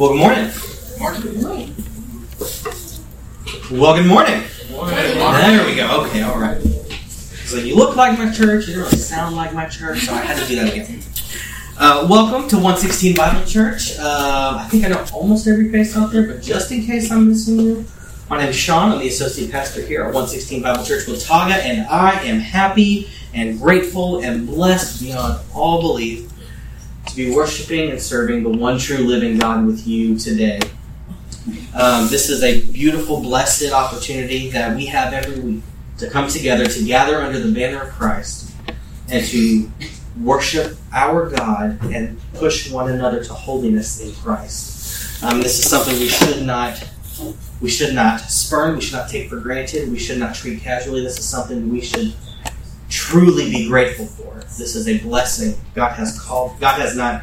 Well, good morning. Morning. Well, good morning. Morning. There we go. Okay, all right. So you look like my church, you don't sound like my church, so I had to do that again. Uh, welcome to 116 Bible Church. Uh, I think I know almost every face out there, but just in case I'm missing you, my name is Sean. I'm the associate pastor here at 116 Bible Church Watauga, and I am happy and grateful and blessed beyond all belief to be worshiping and serving the one true living God with you today. Um, this is a beautiful, blessed opportunity that we have every week to come together, to gather under the banner of Christ, and to worship our God and push one another to holiness in Christ. Um, this is something we should not we should not spurn, we should not take for granted, we should not treat casually. This is something we should truly be grateful for. This is a blessing. God has called God has not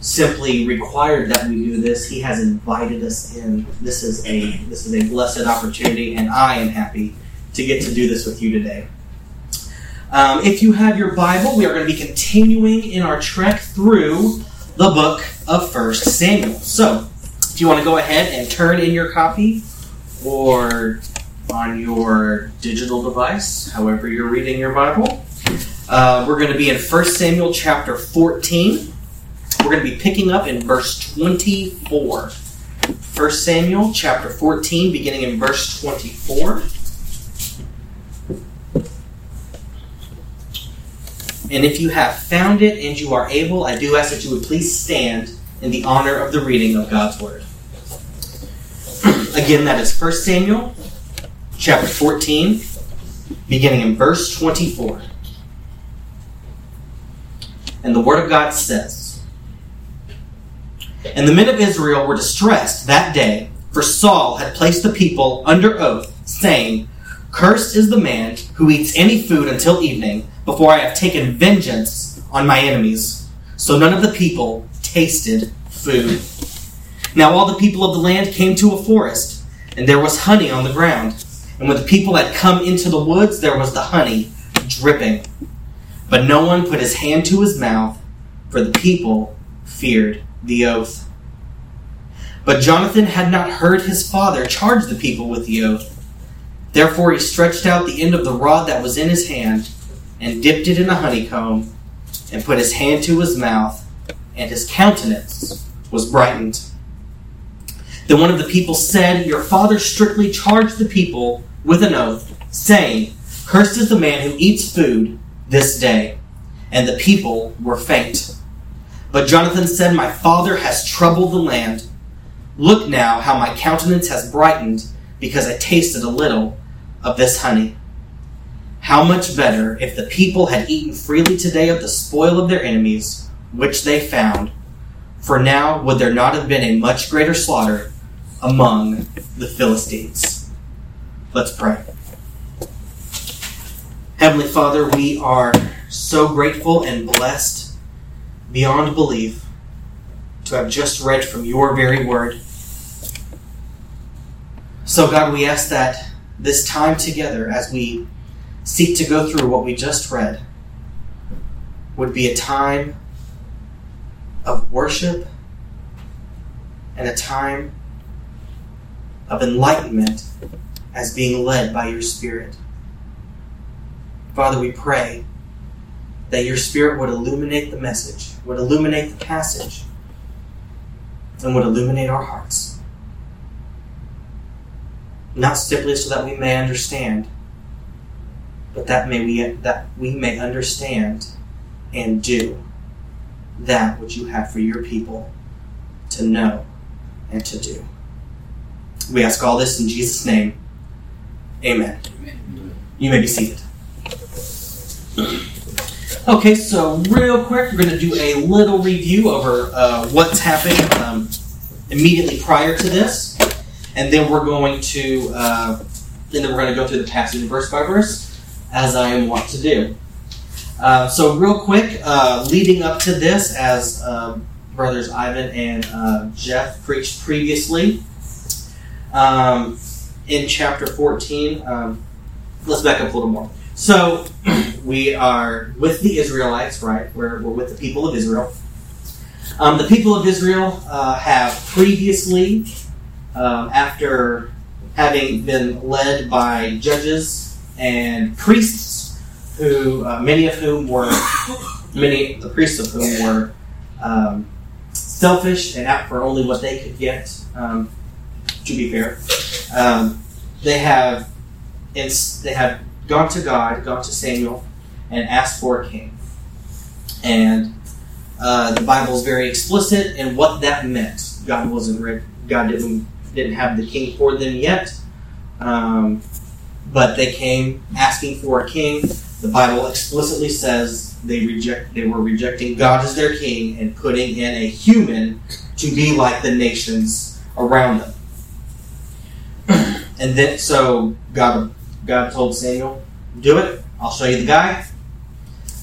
simply required that we do this. He has invited us in. This is a this is a blessed opportunity, and I am happy to get to do this with you today. Um, if you have your Bible, we are going to be continuing in our trek through the book of First Samuel. So, if you want to go ahead and turn in your copy, or on your digital device, however you're reading your Bible, uh, we're going to be in 1 Samuel chapter 14. We're going to be picking up in verse 24. 1 Samuel chapter 14, beginning in verse 24. And if you have found it and you are able, I do ask that you would please stand in the honor of the reading of God's Word. Again, that is 1 Samuel chapter 14, beginning in verse 24. And the Word of God says And the men of Israel were distressed that day, for Saul had placed the people under oath, saying, Cursed is the man who eats any food until evening, before I have taken vengeance on my enemies. So none of the people tasted food. Now all the people of the land came to a forest, and there was honey on the ground. And when the people had come into the woods, there was the honey dripping. But no one put his hand to his mouth, for the people feared the oath. But Jonathan had not heard his father charge the people with the oath. Therefore he stretched out the end of the rod that was in his hand, and dipped it in the honeycomb, and put his hand to his mouth, and his countenance was brightened. Then one of the people said, Your father strictly charged the people with an oath, saying, Cursed is the man who eats food this day. And the people were faint. But Jonathan said, My father has troubled the land. Look now how my countenance has brightened, because I tasted a little of this honey. How much better if the people had eaten freely today of the spoil of their enemies, which they found. For now would there not have been a much greater slaughter among the Philistines. Let's pray. Heavenly Father, we are so grateful and blessed beyond belief to have just read from your very word. So, God, we ask that this time together, as we seek to go through what we just read, would be a time of worship and a time of enlightenment as being led by your Spirit. Father, we pray that your Spirit would illuminate the message, would illuminate the passage, and would illuminate our hearts. Not simply so that we may understand, but that may we that we may understand and do that which you have for your people to know and to do. We ask all this in Jesus' name. Amen. You may be seated. Okay, so real quick, we're going to do a little review over uh, what's happened um, immediately prior to this, and then we're going to, uh, and then we're going to go through the passage verse by verse, as I am wont to do. Uh, so, real quick, uh, leading up to this, as uh, brothers Ivan and uh, Jeff preached previously, um, in chapter 14, um, let's back up a little more. So, we are with the Israelites, right? We're, we're with the people of Israel. Um, the people of Israel uh, have previously, um, after having been led by judges and priests, who uh, many of whom were many the priests of whom were um, selfish and out for only what they could get. Um, to be fair, um, they have it's, they have gone to God, gone to Samuel, and asked for a king. And uh, the Bible is very explicit in what that meant. God wasn't God didn't didn't have the king for them yet, um, but they came asking for a king. The Bible explicitly says they reject they were rejecting God as their king and putting in a human to be like the nations around them. And then so God God told Samuel, "Do it. I'll show you the guy."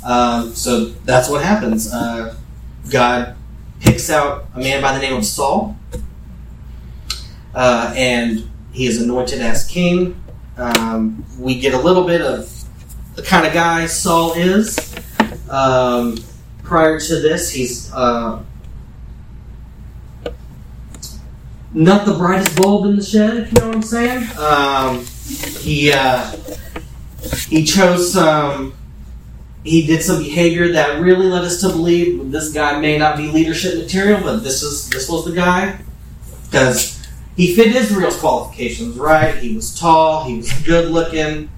Um, so that's what happens. Uh, God picks out a man by the name of Saul, uh, and he is anointed as king. Um, we get a little bit of the kind of guy Saul is. Um, prior to this, he's uh, not the brightest bulb in the shed, if you know what I'm saying. Um, he uh, he chose some. He did some behavior that really led us to believe this guy may not be leadership material, but this is this was the guy because he fit Israel's qualifications. Right? He was tall. He was good looking.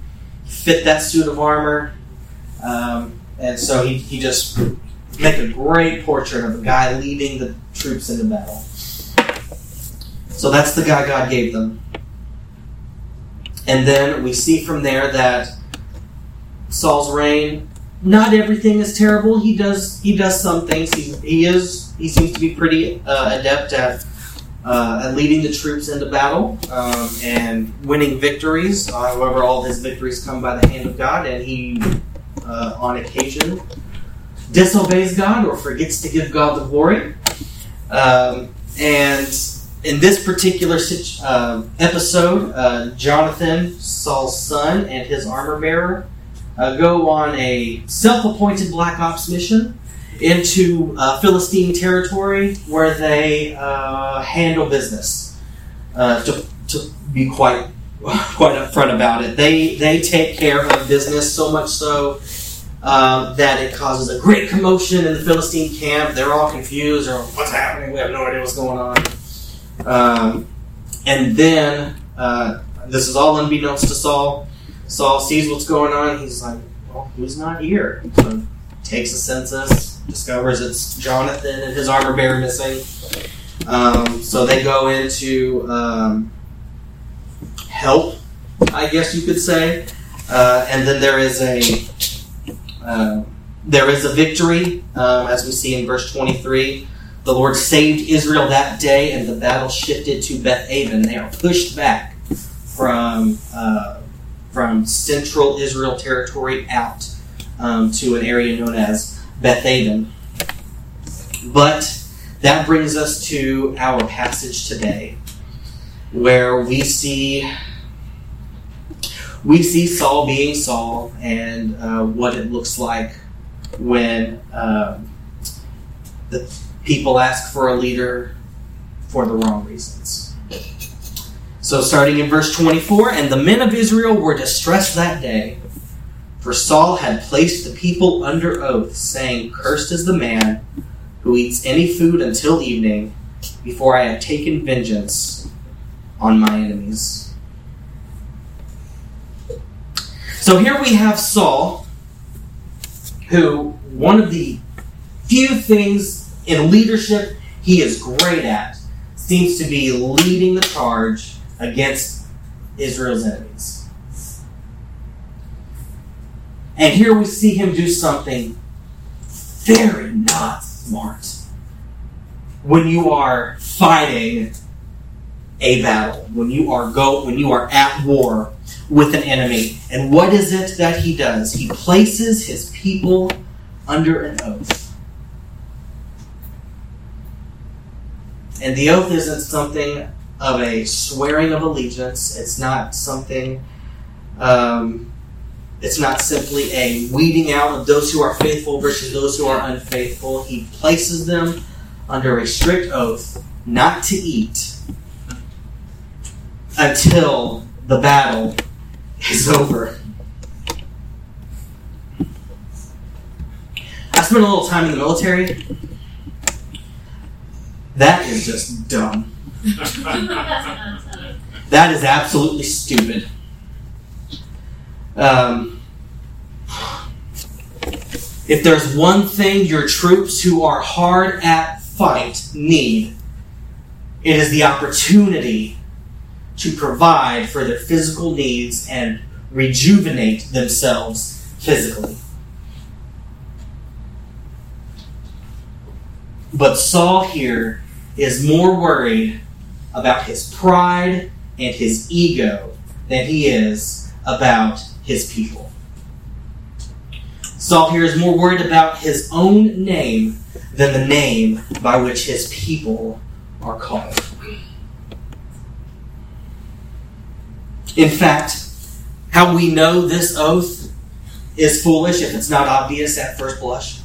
Fit that suit of armor, um, and so he, he just make a great portrait of a guy leading the troops into battle. So that's the guy God gave them. And then we see from there that Saul's reign, not everything is terrible. He does he does some things. He, he is he seems to be pretty uh, adept at uh, at leading the troops into battle um, and winning victories. however, all his victories come by the hand of God, and he uh, on occasion disobeys God or forgets to give God the glory. Um, and in this particular uh, episode, uh, Jonathan, Saul's son, and his armor bearer uh, go on a self appointed Black Ops mission into uh, Philistine territory where they uh, handle business. Uh, to, to be quite quite upfront about it, they they take care of business so much so um, that it causes a great commotion in the Philistine camp. They're all confused or what's happening. We have no idea what's going on. Um, and then, uh, this is all unbeknownst to Saul. Saul sees what's going on. He's like, well, who's not here? So takes a census, discovers it's Jonathan and his armor bearer missing. Um, so they go into um, help, I guess you could say. Uh, and then there is a uh, there is a victory, um, as we see in verse 23. The Lord saved Israel that day, and the battle shifted to Beth Aven. They are pushed back from uh, from central Israel territory out um, to an area known as Beth Aven. But that brings us to our passage today, where we see we see Saul being Saul and uh, what it looks like when uh, the people ask for a leader for the wrong reasons. So, starting in verse 24, and the men of Israel were distressed that day, for Saul had placed the people under oath, saying, Cursed is the man who eats any food until evening, before I have taken vengeance on my enemies. So here we have Saul, who one of the few things in leadership he is great at seems to be leading the charge against Israel's enemies. And here we see him do something very not smart. When you are fighting a battle, when you are go when you are at war with an enemy. And what is it that he does? He places his people under an oath. And the oath isn't something of a swearing of allegiance. It's not something, um, it's not simply a weeding out of those who are faithful versus those who are unfaithful. He places them under a strict oath not to eat until the battle is over. I spent a little time in the military. That is just dumb. that is absolutely stupid. Um, if there's one thing your troops who are hard at fight need, it is the opportunity to provide for their physical needs and rejuvenate themselves physically. But Saul here is more worried about his pride and his ego than he is about his people. Saul here is more worried about his own name than the name by which his people are called. In fact, how we know this oath is foolish if it's not obvious at first blush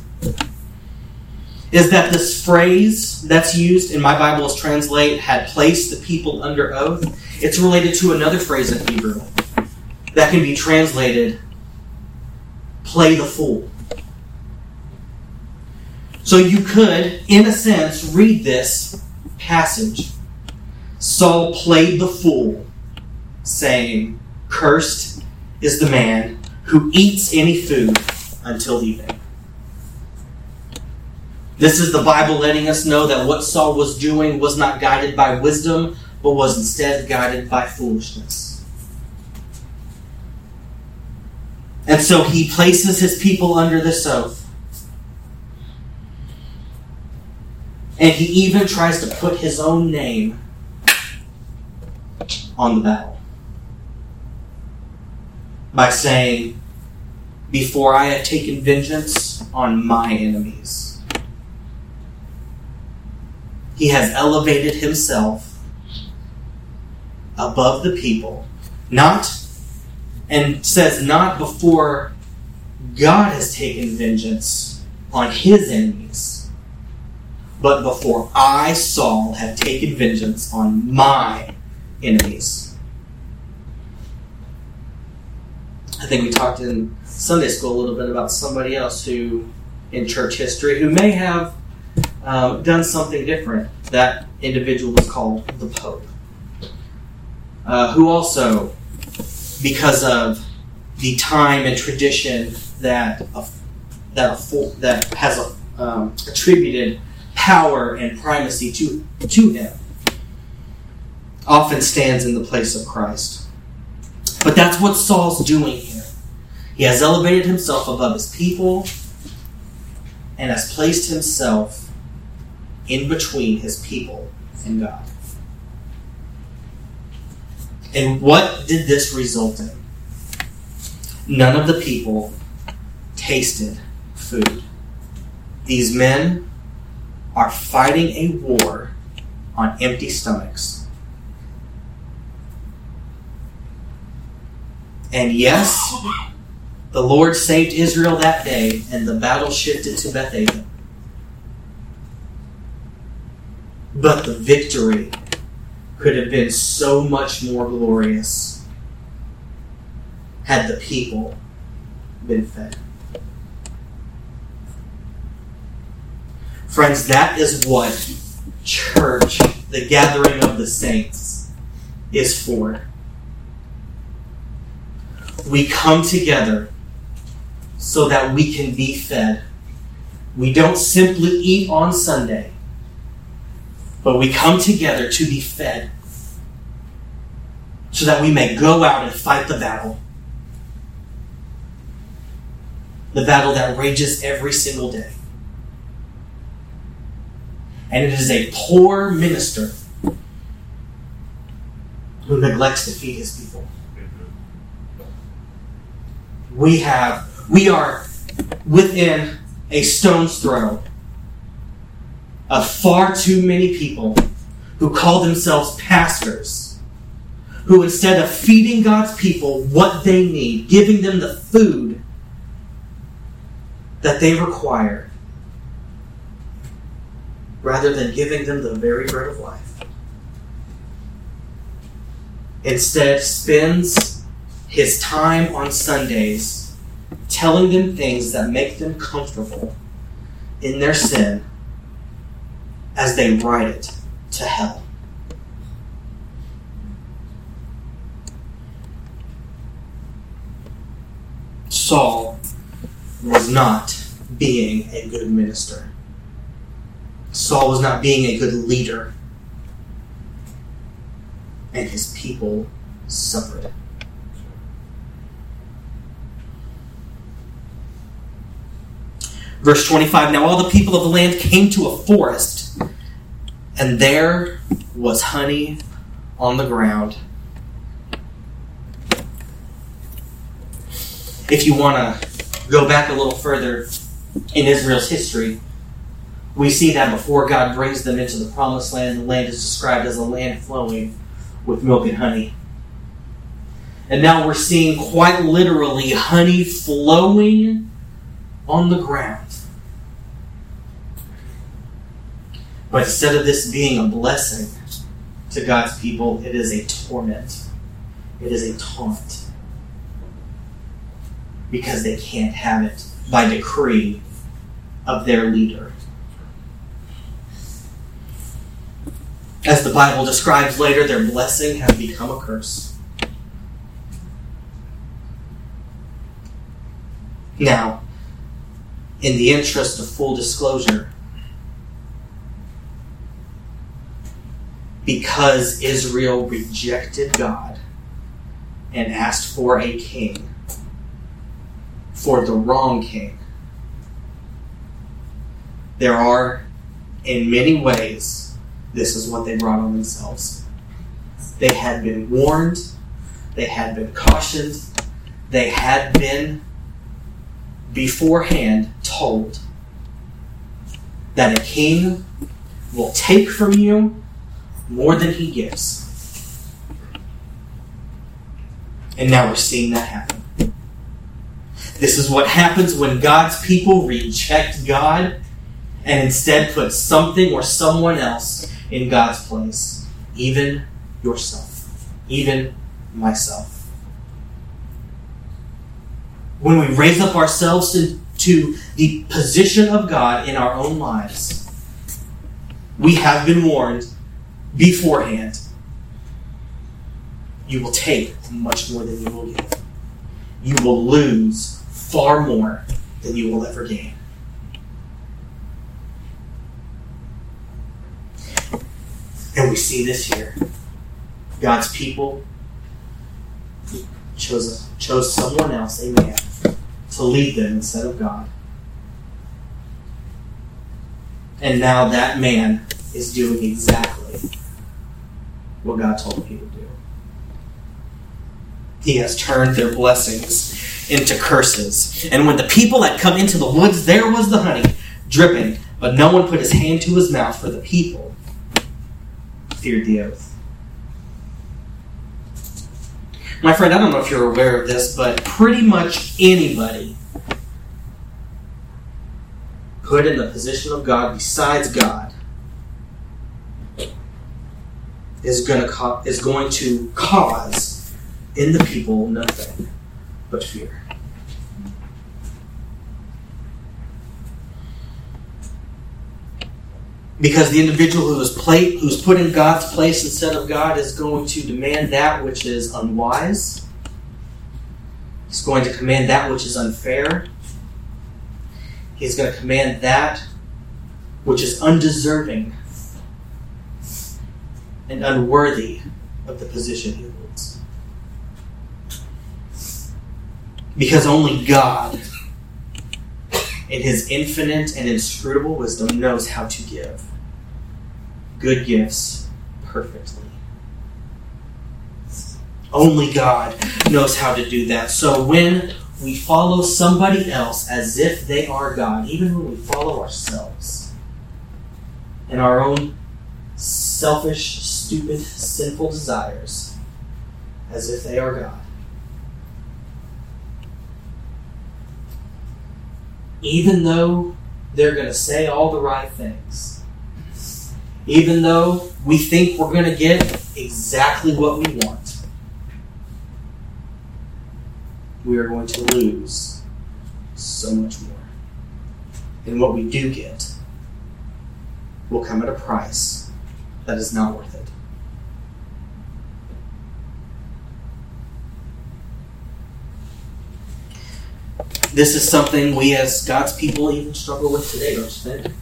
is that this phrase that's used in my Bible's translate had placed the people under oath. It's related to another phrase in Hebrew that can be translated play the fool. So you could, in a sense, read this passage. Saul played the fool, saying, Cursed is the man who eats any food until evening. This is the Bible letting us know that what Saul was doing was not guided by wisdom, but was instead guided by foolishness. And so he places his people under this oath. And he even tries to put his own name on the battle by saying, Before I have taken vengeance on my enemies. He has elevated himself above the people, not, and says, not before God has taken vengeance on his enemies, but before I, Saul, have taken vengeance on my enemies. I think we talked in Sunday school a little bit about somebody else who, in church history, who may have um, done something different. That individual was called the Pope, uh, who also, because of the time and tradition that a, that a, that has a, um, attributed power and primacy to to him, often stands in the place of Christ. But that's what Saul's doing here. He has elevated himself above his people and has placed himself in between his people and God. And what did this result in? None of the people tasted food. These men are fighting a war on empty stomachs. And yes, the Lord saved Israel that day, and the battle shifted to Beth But the victory could have been so much more glorious had the people been fed. Friends, that is what church, the gathering of the saints, is for. We come together so that we can be fed. We don't simply eat on Sunday but we come together to be fed so that we may go out and fight the battle. The battle that rages every single day. And it is a poor minister who neglects to feed his people. We have, we are within a stone's throw of far too many people who call themselves pastors, who instead of feeding God's people what they need, giving them the food that they require, rather than giving them the very bread of life. Instead, spends his time on Sundays telling them things that make them comfortable in their sin as they ride it to hell. Saul was not being a good minister. Saul was not being a good leader. And his people suffered. Verse 25 Now all the people of the land came to a forest, and there was honey on the ground. If you want to go back a little further in Israel's history, we see that before God brings them into the promised land, the land is described as a land flowing with milk and honey. And now we're seeing quite literally honey flowing on the ground. But instead of this being a blessing to God's people, it is a torment. It is a taunt. Because they can't have it by decree of their leader. As the Bible describes later, their blessing has become a curse. Now, in the interest of full disclosure, because Israel rejected God and asked for a king, for the wrong king, there are, in many ways, this is what they brought on themselves. They had been warned, they had been cautioned, they had been beforehand told that a king will take from you more than he gives. And now we're seeing that happen. This is what happens when God's people reject God and instead put something or someone else in God's place, even yourself, even myself. When we raise up ourselves to the position of God in our own lives, we have been warned beforehand you will take much more than you will give. You will lose far more than you will ever gain. And we see this here. God's people chose, chose someone else, a man, to lead them instead of God. And now that man is doing exactly what God told him to do. He has turned their blessings into curses. And when the people had come into the woods, there was the honey dripping, but no one put his hand to his mouth for the people feared the oath. My friend, I don't know if you're aware of this, but pretty much anybody put in the position of God besides God is going to co- is going to cause in the people nothing but fear. because the individual who is plate, who's put in God's place instead of God is going to demand that which is unwise. He's going to command that which is unfair. He's going to command that which is undeserving and unworthy of the position he holds. Because only God, in his infinite and inscrutable wisdom, knows how to give good gifts perfectly. Only God knows how to do that. So when we follow somebody else as if they are God, even when we follow ourselves and our own selfish, stupid, sinful desires as if they are God, even though they're going to say all the right things, even though we think we're going to get exactly what we want, we are going to lose so much more. And what we do get will come at a price that is not worth it. This is something we as God's people even struggle with today, don't you think?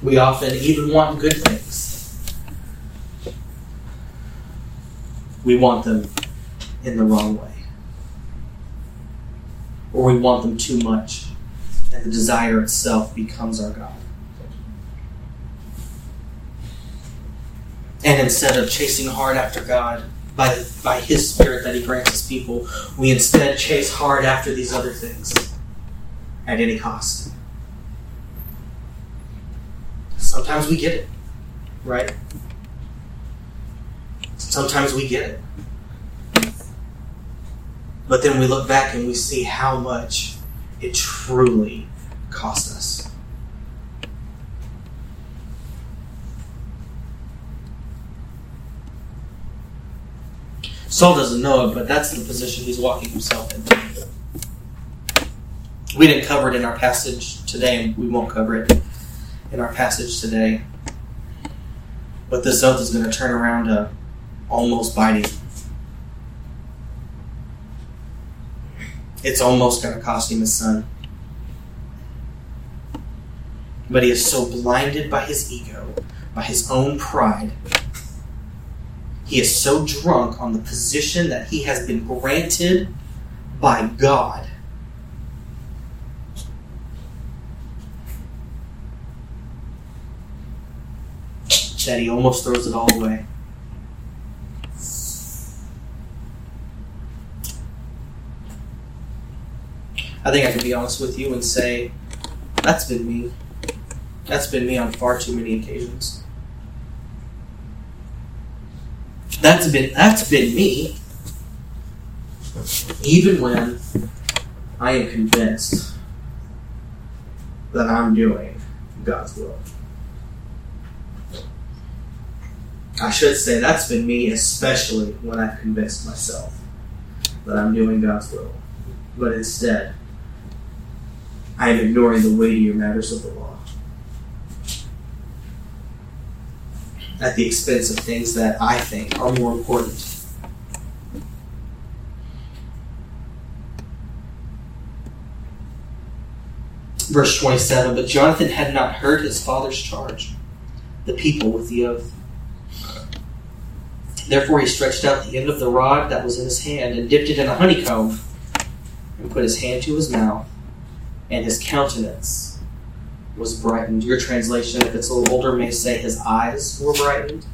We often even want good things. We want them in the wrong way. Or we want them too much, and the desire itself becomes our God. And instead of chasing hard after God, by, by His Spirit that He grants His people, we instead chase hard after these other things at any cost. Sometimes we get it, right? Sometimes we get it. But then we look back and we see how much it truly cost us. Saul doesn't know it, but that's the position he's walking himself in. We didn't cover it in our passage today, and we won't cover it in our passage today. But this oath is going to turn around to almost biting. It's almost going to cost him his son. But he is so blinded by his ego, by his own pride, he is so drunk on the position that he has been granted by God. That he almost throws it all away. I think I can be honest with you and say, that's been me. That's been me on far too many occasions. That's been that's been me. Even when I am convinced that I'm doing God's will. I should say that's been me, especially when I've convinced myself that I'm doing God's will. But instead, I am ignoring the weightier matters of the law. At the expense of things that I think are more important. Verse 27 But Jonathan had not heard his father's charge, the people with the oath. Therefore he stretched out the end of the rod that was in his hand and dipped it in a honeycomb and put his hand to his mouth, and his countenance was brightened. Your translation, if it's a little older, may say his eyes were brightened.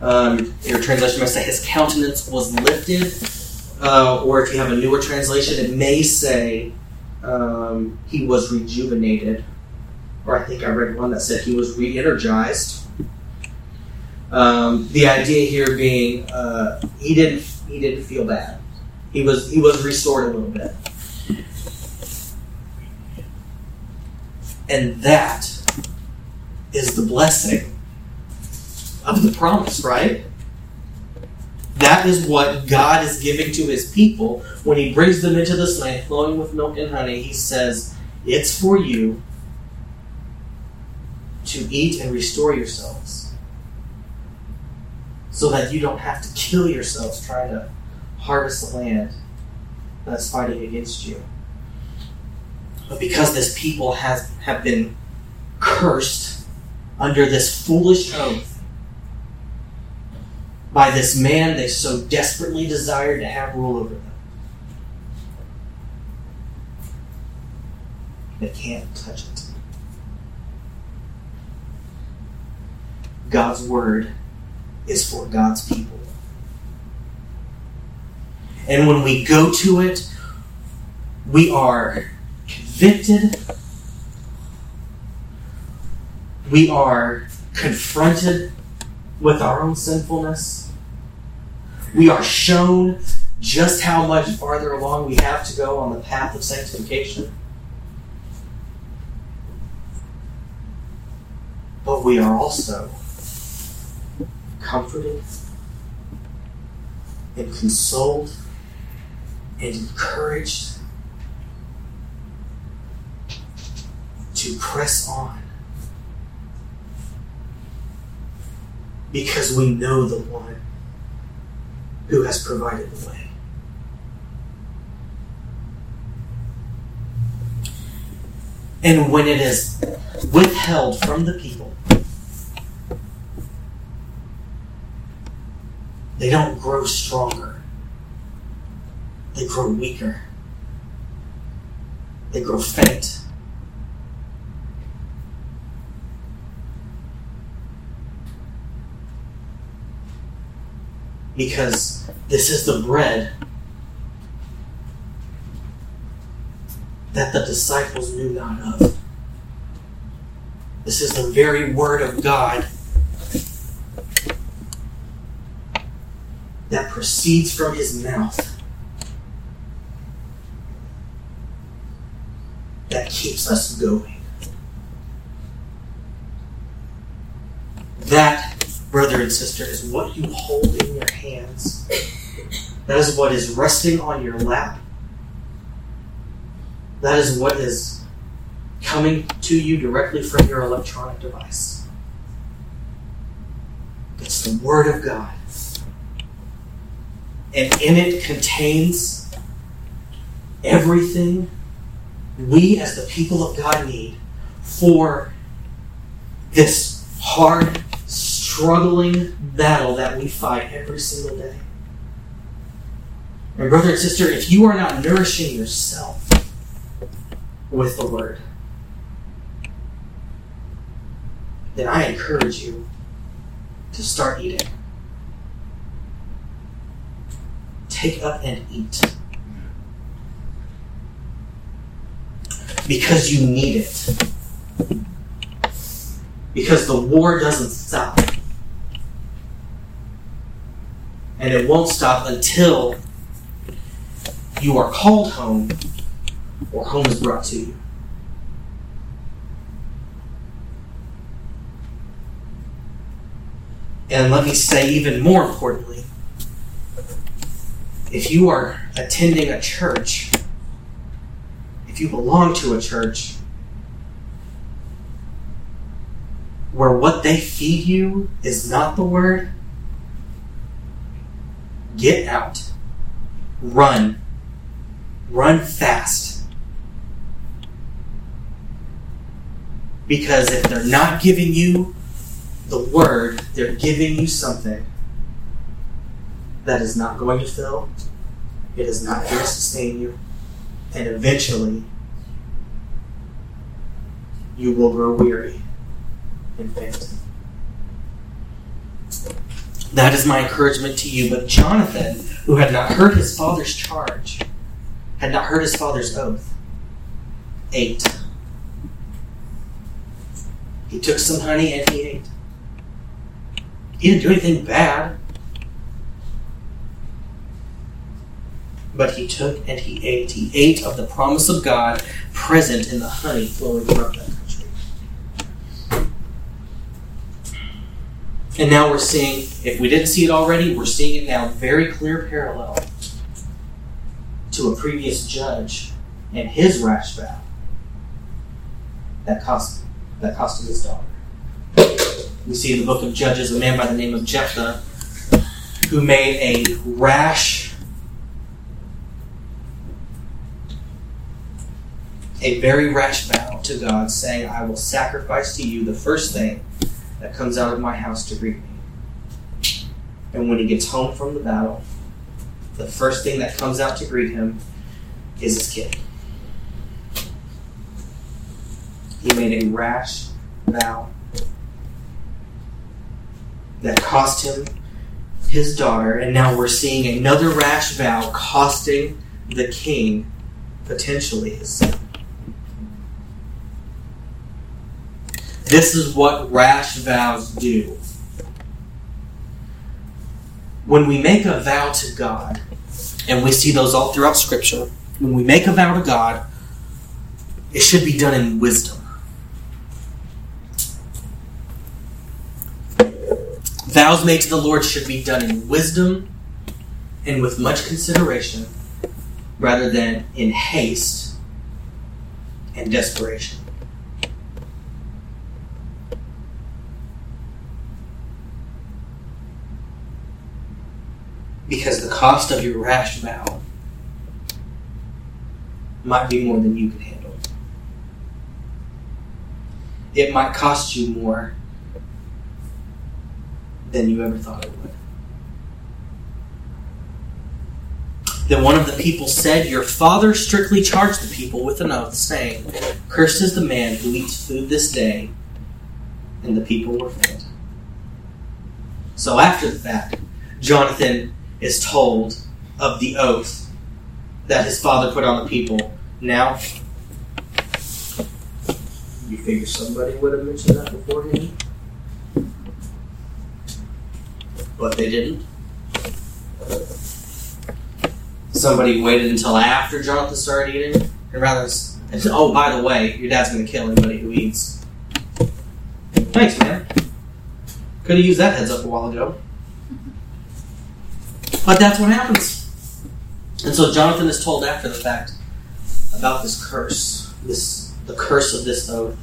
Um, your translation may say his countenance was lifted. Uh, or if you have a newer translation, it may say um, he was rejuvenated. Or I think I read one that said he was re energized. Um, the idea here being uh, he didn't he didn't feel bad. He was he was restored a little bit. And that is the blessing of the promise, right? That is what God is giving to his people when he brings them into this land flowing with milk and honey. He says, It's for you to eat and restore yourselves so that you don't have to kill yourselves trying to harvest the land that's fighting against you. But because this people has have been cursed under this foolish oath by this man they so desperately desired to have rule over them. They can't touch it. God's word is for God's people. And when we go to it, we are convicted, we are confronted with our own sinfulness, we are shown just how much farther along we have to go on the path of sanctification. But we are also comforted and consoled and encouraged to press on because we know the one who has provided the way. And when it is withheld from the people, they don't grow stronger, they grow weaker, they grow faint. Because this is the bread that the disciples knew not of. This is the very word of God that proceeds from his mouth that keeps us going. That, brother and sister, is what you hold in your hands. That is what is resting on your lap. That is what is coming to you directly from your electronic device. It's the Word of God. And in it contains everything we as the people of God need for this hard, struggling battle that we fight every single day. And, brother and sister, if you are not nourishing yourself with the Word, then I encourage you to start eating. Take up and eat. Because you need it. Because the war doesn't stop. And it won't stop until you are called home or home is brought to you. And let me say, even more importantly, if you are attending a church, if you belong to a church where what they feed you is not the word, get out. Run. Run fast. Because if they're not giving you the word, they're giving you something that is not going to fill, it is not going to sustain you, and eventually you will grow weary and faint. That is my encouragement to you. But Jonathan, who had not heard his father's charge, had not heard his father's oath, ate. He took some honey and he ate. He didn't do anything bad. But he took and he ate. He ate of the promise of God present in the honey flowing from that And now we're seeing, if we didn't see it already, we're seeing it now very clear parallel to a previous judge and his rash vow that cost that cost him his daughter. We see in the book of Judges a man by the name of Jephthah who made a rash, a very rash vow to God, saying, I will sacrifice to you the first thing that comes out of my house to greet me. And when he gets home from the battle, the first thing that comes out to greet him is his kid. He made a rash vow that cost him his daughter, and now we're seeing another rash vow costing the king potentially his son. This is what rash vows do. When we make a vow to God, And we see those all throughout Scripture. When we make a vow to God, it should be done in wisdom. Vows made to the Lord should be done in wisdom and with much consideration rather than in haste and desperation. Because the cost of your rash vow might be more than you can handle. It might cost you more than you ever thought it would. Then one of the people said, Your father strictly charged the people with an oath, saying, Cursed is the man who eats food this day. And the people were fed. So after the fact, Jonathan is told of the oath that his father put on the people. Now, you figure somebody would have mentioned that beforehand? but they didn't. Somebody waited until after Jonathan started eating, and rather, and said, oh, by the way, your dad's going to kill anybody who eats. Thanks, man. Could have used that heads up a while ago. But that's what happens. And so Jonathan is told after the fact about this curse, this the curse of this oath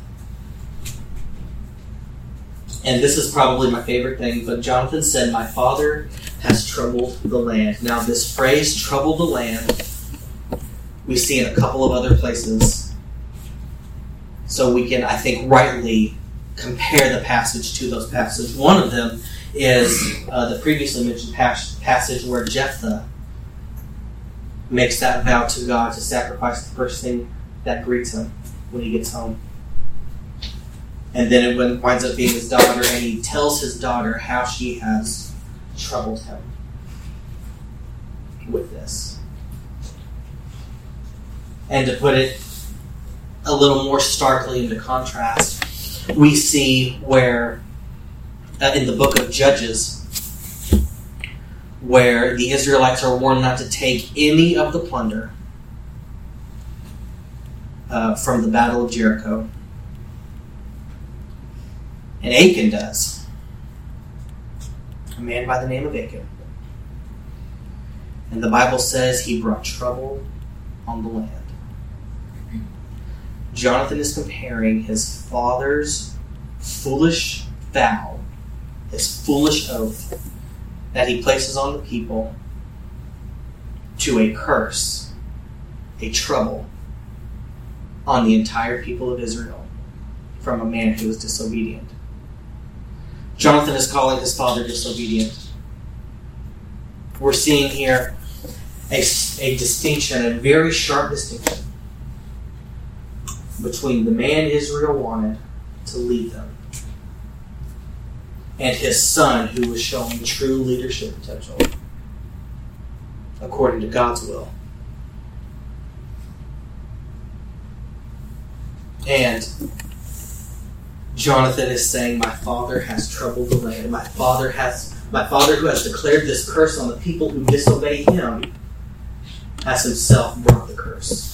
and this is probably my favorite thing, but Jonathan said, My father has troubled the land. Now, this phrase, trouble the land, we see in a couple of other places. So we can, I think, rightly compare the passage to those passages. One of them is uh, the previously mentioned pas- passage where Jephthah makes that vow to God to sacrifice the first thing that greets him when he gets home and then it winds up being his daughter, and he tells his daughter how she has troubled him with this. And to put it a little more starkly into contrast, we see where uh, in the book of Judges, where the Israelites are warned not to take any of the plunder uh, from the Battle of Jericho and Achan does. A man by the name of Achan. And the Bible says he brought trouble on the land. Jonathan is comparing his father's foolish vow, his foolish oath that he places on the people, to a curse, a trouble on the entire people of Israel from a man who was disobedient. Jonathan is calling his father disobedient. We're seeing here a, a distinction, a very sharp distinction between the man Israel wanted to lead them and his son who was showing true leadership potential according to God's will. And Jonathan is saying, My father has troubled the land. My father has my father who has declared this curse on the people who disobey him has himself brought the curse.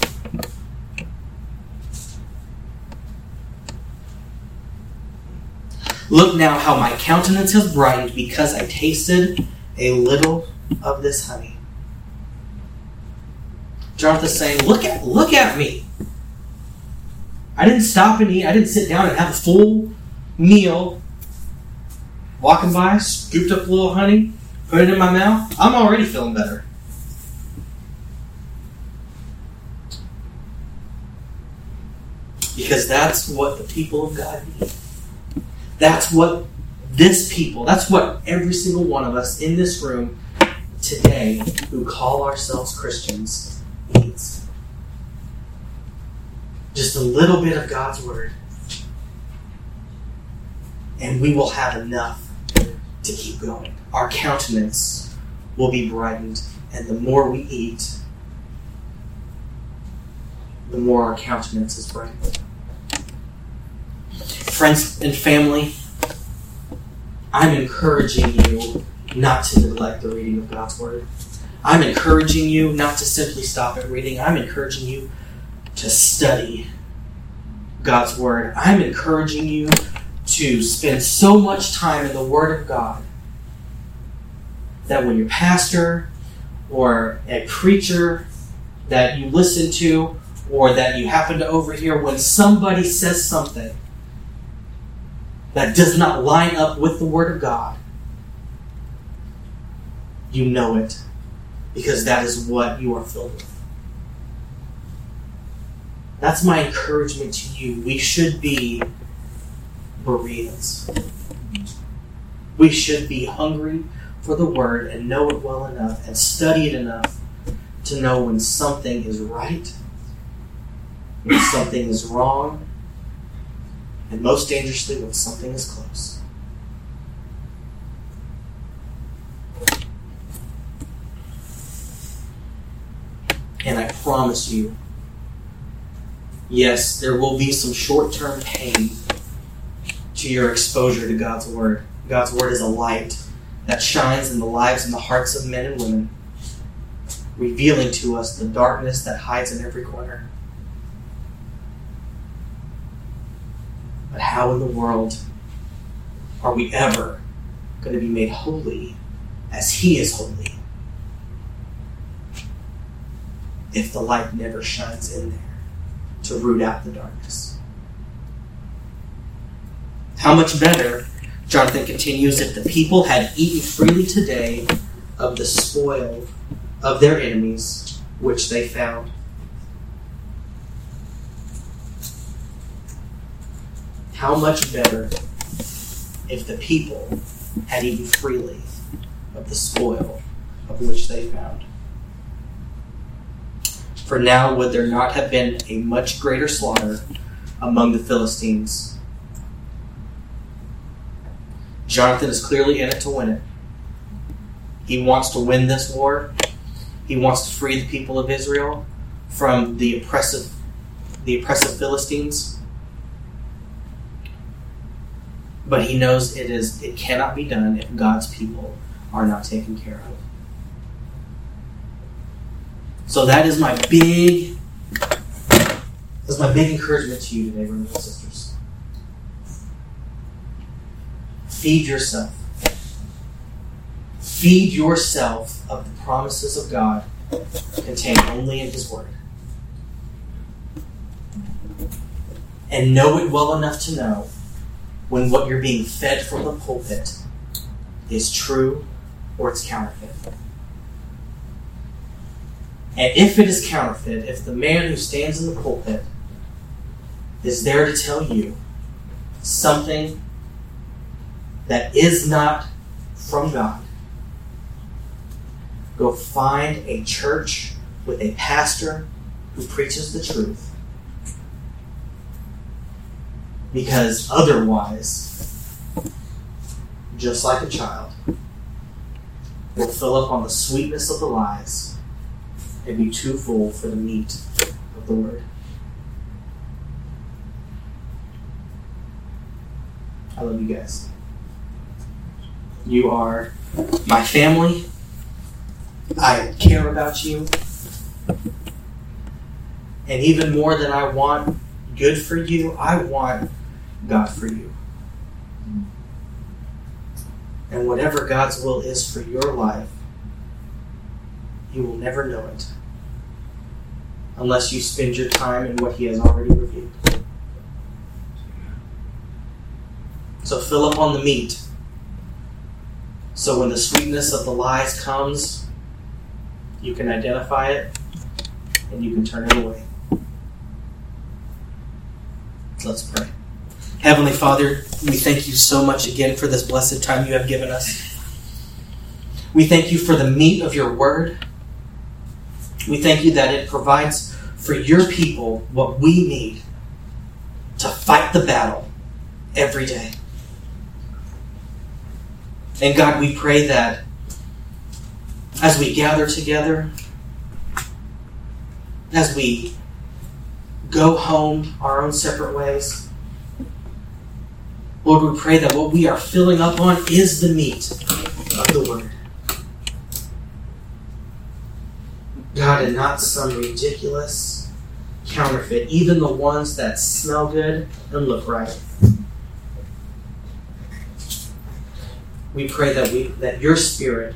Look now how my countenance has brightened because I tasted a little of this honey. Jonathan's saying, Look at look at me. I didn't stop and eat. I didn't sit down and have a full meal. Walking by, scooped up a little honey, put it in my mouth. I'm already feeling better. Because that's what the people of God need. That's what this people, that's what every single one of us in this room today who call ourselves Christians needs just a little bit of God's Word, and we will have enough to keep going. Our countenance will be brightened, and the more we eat, the more our countenance is brightened. Friends and family, I'm encouraging you not to neglect the reading of God's Word. I'm encouraging you not to simply stop at reading. I'm encouraging you to study God's Word. I'm encouraging you to spend so much time in the Word of God that when your pastor or a preacher that you listen to or that you happen to overhear, when somebody says something that does not line up with the Word of God, you know it because that is what you are filled with. That's my encouragement to you. We should be Bereans. We should be hungry for the Word and know it well enough and study it enough to know when something is right, when something is wrong, and most dangerously, when something is close. And I promise you, yes, there will be some short term pain to your exposure to God's Word. God's Word is a light that shines in the lives and the hearts of men and women, revealing to us the darkness that hides in every corner. How in the world are we ever going to be made holy as He is holy if the light never shines in there to root out the darkness? How much better, Jonathan continues, if the people had eaten freely today of the spoil of their enemies, which they found. How much better if the people had eaten freely of the spoil of which they found. For now would there not have been a much greater slaughter among the Philistines? Jonathan is clearly in it to win it. He wants to win this war. He wants to free the people of Israel from the oppressive the oppressive Philistines. But he knows it is it cannot be done if God's people are not taken care of. So that is my big that's my big encouragement to you today, brothers and sisters. Feed yourself. Feed yourself of the promises of God contained only in His Word. And know it well enough to know when what you're being fed from the pulpit is true or it's counterfeit. And if it is counterfeit, if the man who stands in the pulpit is there to tell you something that is not from God, go find a church with a pastor who preaches the truth. Because otherwise, just like a child, will fill up on the sweetness of the lies and be too full for the meat of the word. I love you guys. You are my family. I care about you. And even more than I want good for you, I want God for you. And whatever God's will is for your life, you will never know it unless you spend your time in what He has already revealed. So fill up on the meat. So when the sweetness of the lies comes, you can identify it and you can turn it away. Let's pray. Heavenly Father, we thank you so much again for this blessed time you have given us. We thank you for the meat of your word. We thank you that it provides for your people what we need to fight the battle every day. And God, we pray that as we gather together, as we go home our own separate ways, Lord, we pray that what we are filling up on is the meat of the Word. God, and not some ridiculous counterfeit, even the ones that smell good and look right. We pray that we that your spirit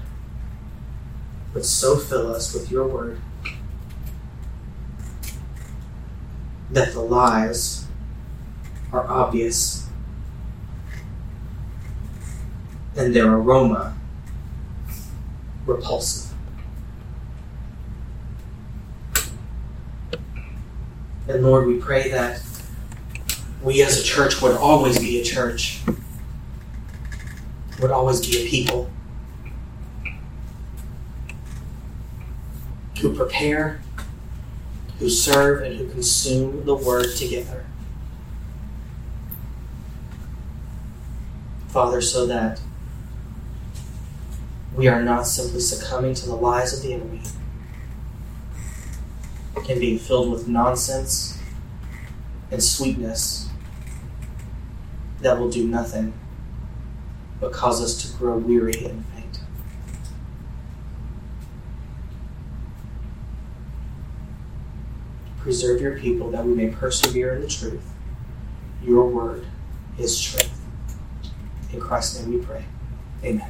would so fill us with your word that the lies are obvious and their aroma repulsive. And Lord, we pray that we as a church would always be a church, would always be a people who prepare, who serve, and who consume the word together. Father, so that we are not simply succumbing to the lies of the enemy and being filled with nonsense and sweetness that will do nothing but cause us to grow weary and faint. Preserve your people that we may persevere in the truth. Your word is truth. In Christ's name we pray. Amen.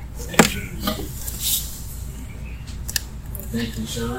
Thank you, Sean.